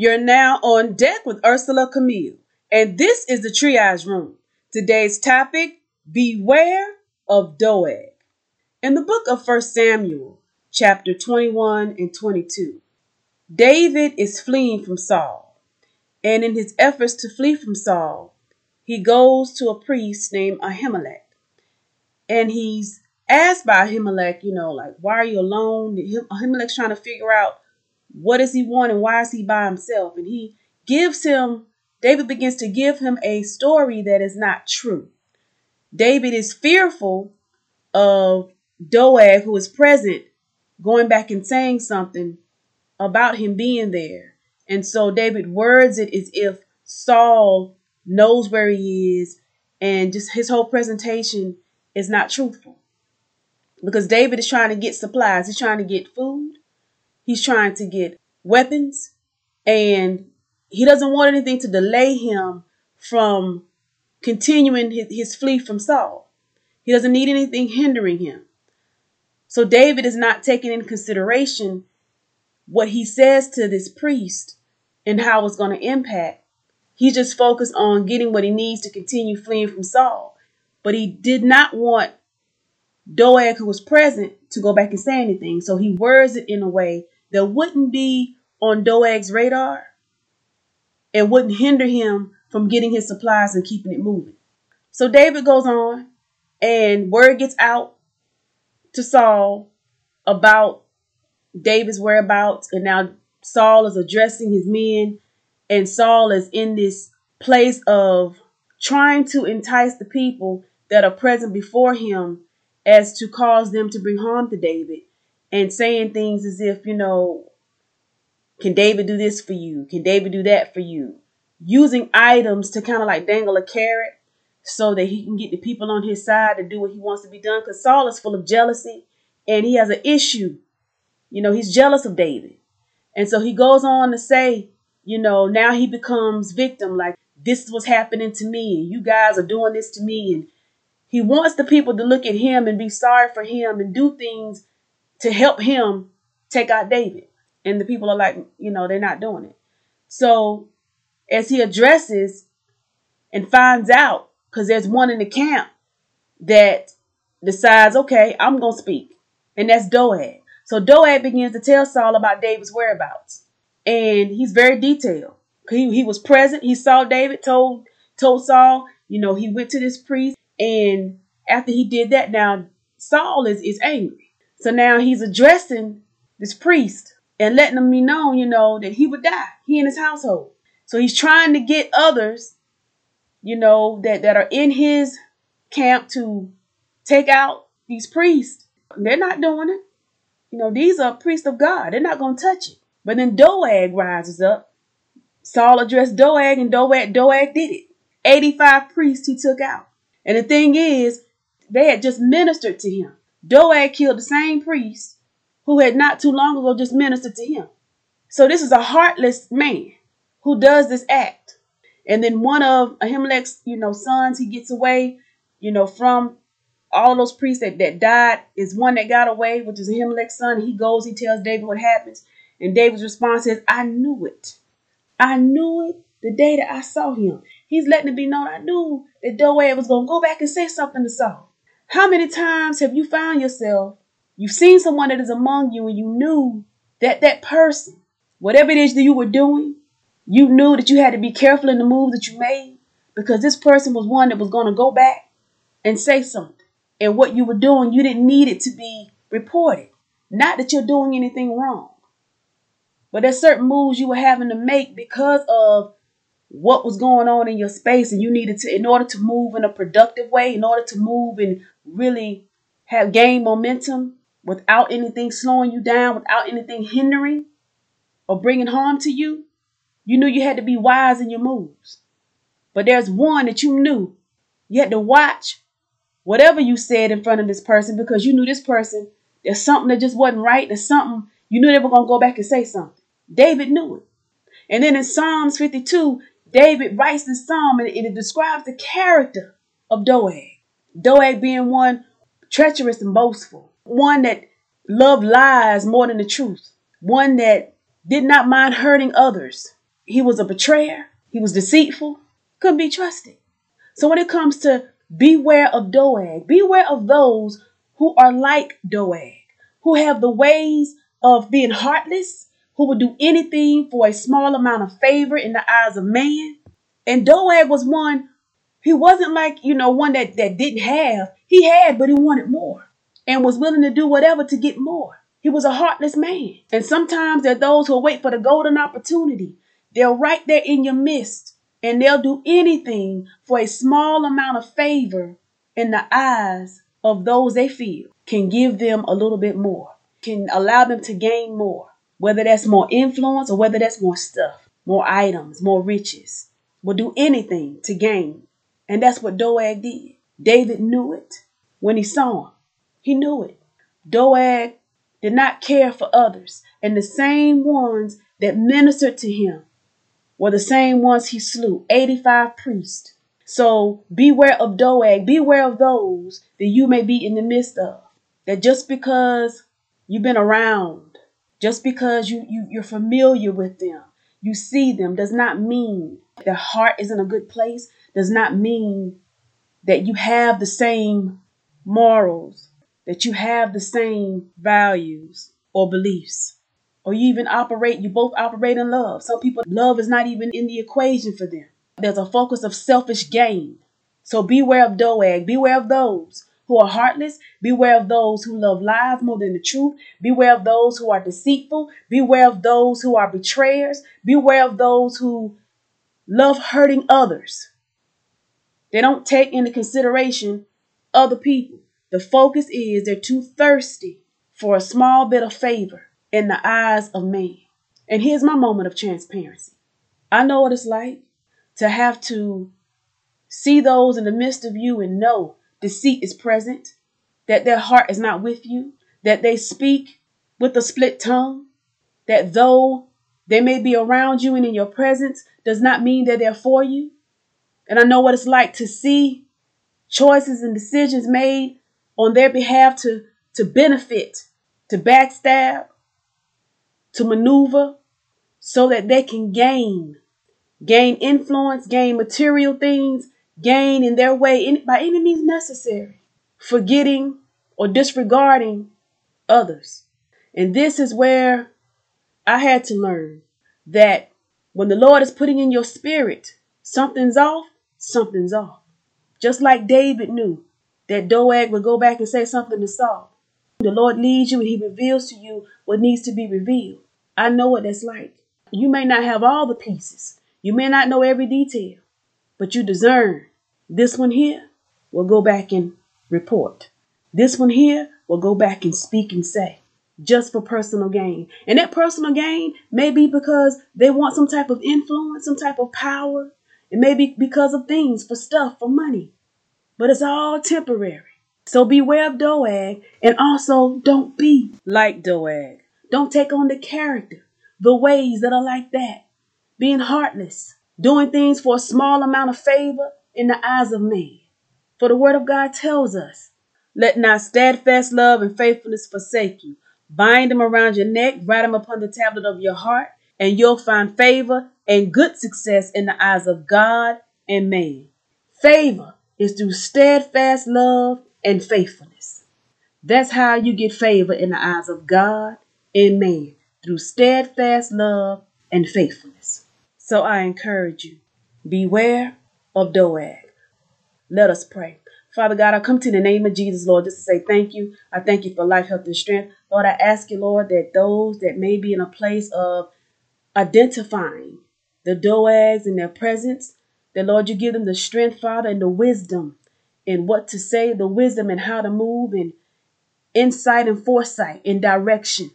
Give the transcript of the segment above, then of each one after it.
You're now on deck with Ursula Camille, and this is the Triage Room. Today's topic Beware of Doeg. In the book of 1 Samuel, chapter 21 and 22, David is fleeing from Saul. And in his efforts to flee from Saul, he goes to a priest named Ahimelech. And he's asked by Ahimelech, you know, like, why are you alone? Ahimelech's trying to figure out what does he want and why is he by himself? And he gives him, David begins to give him a story that is not true. David is fearful of Doeg, who is present, going back and saying something about him being there. And so David words it as if Saul knows where he is, and just his whole presentation is not truthful. Because David is trying to get supplies, he's trying to get food, he's trying to get weapons, and he doesn't want anything to delay him from continuing his, his flee from Saul. He doesn't need anything hindering him. So David is not taking in consideration what he says to this priest and how it's going to impact. He just focused on getting what he needs to continue fleeing from Saul. But he did not want Doeg, who was present, to go back and say anything. So he words it in a way that wouldn't be on Doeg's radar and wouldn't hinder him from getting his supplies and keeping it moving. So David goes on, and word gets out to Saul about David's whereabouts, and now Saul is addressing his men, and Saul is in this place of trying to entice the people that are present before him as to cause them to bring harm to David and saying things as if, you know, can David do this for you? Can David do that for you? using items to kind of like dangle a carrot so that he can get the people on his side to do what he wants to be done. Because Saul is full of jealousy and he has an issue. You know, he's jealous of David. And so he goes on to say, you know, now he becomes victim, like this is what's happening to me, and you guys are doing this to me. And he wants the people to look at him and be sorry for him and do things to help him take out David. And the people are like, you know, they're not doing it. So as he addresses and finds out, because there's one in the camp that decides, okay, I'm going to speak. And that's Doeg. So Doeg begins to tell Saul about David's whereabouts. And he's very detailed. He, he was present. He saw David, told, told Saul, you know, he went to this priest. And after he did that, now Saul is, is angry. So now he's addressing this priest and letting him be known, you know, that he would die, he and his household. So he's trying to get others, you know, that, that are in his camp to take out these priests. They're not doing it. You know, these are priests of God. They're not going to touch it. But then Doeg rises up. Saul addressed Doeg, and Doeg, Doeg did it. 85 priests he took out. And the thing is, they had just ministered to him. Doeg killed the same priest who had not too long ago just ministered to him. So this is a heartless man who does this act. And then one of Ahimelech's, you know, sons, he gets away, you know, from all those priests that, that died is one that got away, which is Ahimelech's son. He goes, he tells David what happens. And David's response is, I knew it. I knew it the day that I saw him. He's letting it be known. I knew that Doeg was going to go back and say something to Saul. How many times have you found yourself, you've seen someone that is among you and you knew that that person, whatever it is that you were doing, you knew that you had to be careful in the moves that you made because this person was one that was going to go back and say something. And what you were doing, you didn't need it to be reported. Not that you're doing anything wrong, but there's certain moves you were having to make because of what was going on in your space, and you needed to, in order to move in a productive way, in order to move and really have gain momentum without anything slowing you down, without anything hindering or bringing harm to you, you knew you had to be wise in your moves. But there's one that you knew. You had to watch whatever you said in front of this person because you knew this person, there's something that just wasn't right. There's something, you knew they were going to go back and say something. David knew it. And then in Psalms 52, David writes this psalm and it describes the character of Doeg. Doeg being one treacherous and boastful, one that loved lies more than the truth, one that did not mind hurting others. He was a betrayer, he was deceitful, couldn't be trusted. So when it comes to beware of Doeg, beware of those who are like Doeg, who have the ways of being heartless, who would do anything for a small amount of favor in the eyes of man. And Doeg was one, he wasn't like, you know, one that, that didn't have. He had, but he wanted more and was willing to do whatever to get more. He was a heartless man. And sometimes there are those who wait for the golden opportunity. They're right there in your midst and they'll do anything for a small amount of favor in the eyes of those they feel can give them a little bit more, can allow them to gain more, whether that's more influence or whether that's more stuff, more items, more riches, will do anything to gain. And that's what Doeg did. David knew it when he saw him. He knew it. Doeg did not care for others, and the same ones that ministered to him were the same ones he slew 85 priests. So beware of Doeg, beware of those that you may be in the midst of. That just because you've been around, just because you, you, you're familiar with them, you see them, does not mean their heart is in a good place, does not mean that you have the same morals, that you have the same values or beliefs or you even operate, you both operate in love. Some people, love is not even in the equation for them. There's a focus of selfish gain. So beware of Doeg. Beware of those who are heartless. Beware of those who love lies more than the truth. Beware of those who are deceitful. Beware of those who are betrayers. Beware of those who love hurting others. They don't take into consideration other people. The focus is they're too thirsty for a small bit of favor in the eyes of man. And here's my moment of transparency. I know what it's like to have to see those in the midst of you and know deceit is present, that their heart is not with you, that they speak with a split tongue, that though they may be around you and in your presence, does not mean that they're for you. And I know what it's like to see choices and decisions made on their behalf to, to benefit, to backstab, to maneuver so that they can gain, gain influence, gain material things, gain in their way by any means necessary, forgetting or disregarding others. And this is where I had to learn that when the Lord is putting in your spirit, something's off, something's off. Just like David knew that Doeg would go back and say something to Saul. The Lord leads you and He reveals to you what needs to be revealed. I know what that's like. You may not have all the pieces, you may not know every detail, but you discern this one here will go back and report. This one here will go back and speak and say, just for personal gain. And that personal gain may be because they want some type of influence, some type of power. It may be because of things, for stuff, for money. But it's all temporary. So beware of Doeg and also don't be like Doeg. Don't take on the character, the ways that are like that. Being heartless, doing things for a small amount of favor in the eyes of man. For the word of God tells us, let not steadfast love and faithfulness forsake you. Bind them around your neck, write them upon the tablet of your heart, and you'll find favor and good success in the eyes of God and man. Favor is through steadfast love and faithfulness. That's how you get favor in the eyes of God and man through steadfast love and faithfulness. So I encourage you, beware of Doeg. Let us pray. Father God, I come to the name of Jesus, Lord, just to say thank you. I thank you for life, health, and strength. Lord, I ask you, Lord, that those that may be in a place of identifying the Doegs in their presence, that Lord, you give them the strength, Father, and the wisdom in what to say, the wisdom and how to move, and insight and foresight and direction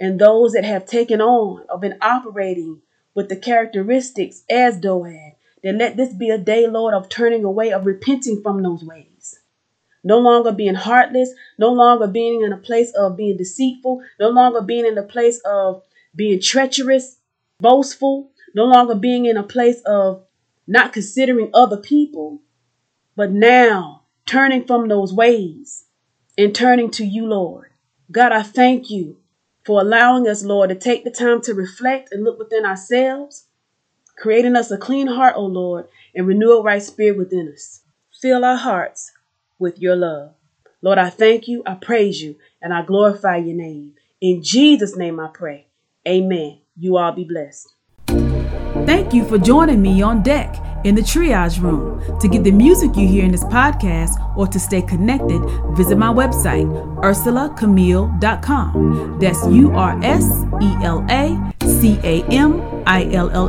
and those that have taken on or been operating with the characteristics as Doeg, that let this be a day, Lord, of turning away, of repenting from those ways. No longer being heartless, no longer being in a place of being deceitful, no longer being in a place of being treacherous, boastful, no longer being in a place of not considering other people, but now turning from those ways and turning to you, Lord. God, I thank you for allowing us, Lord, to take the time to reflect and look within ourselves, creating us a clean heart, O Lord, and renew a right spirit within us. Fill our hearts with your love. Lord, I thank you, I praise you, and I glorify your name. In Jesus' name I pray. Amen. You all be blessed. Thank you for joining me on deck in the triage room. To get the music you hear in this podcast or to stay connected, visit my website, ursulacamille.com. That's U R S E L A C A M I L L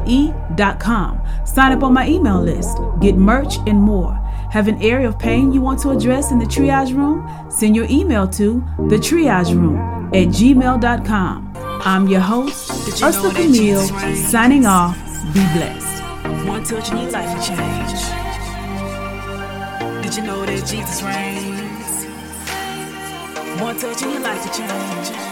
com. Sign up on my email list, get merch, and more. Have an area of pain you want to address in the triage room? Send your email to the triage room at gmail.com. I'm your host, Ursula Camille, signing off. Be blessed. One touch and your life will change. Did you know that Jesus reigns? One touch and your life will change.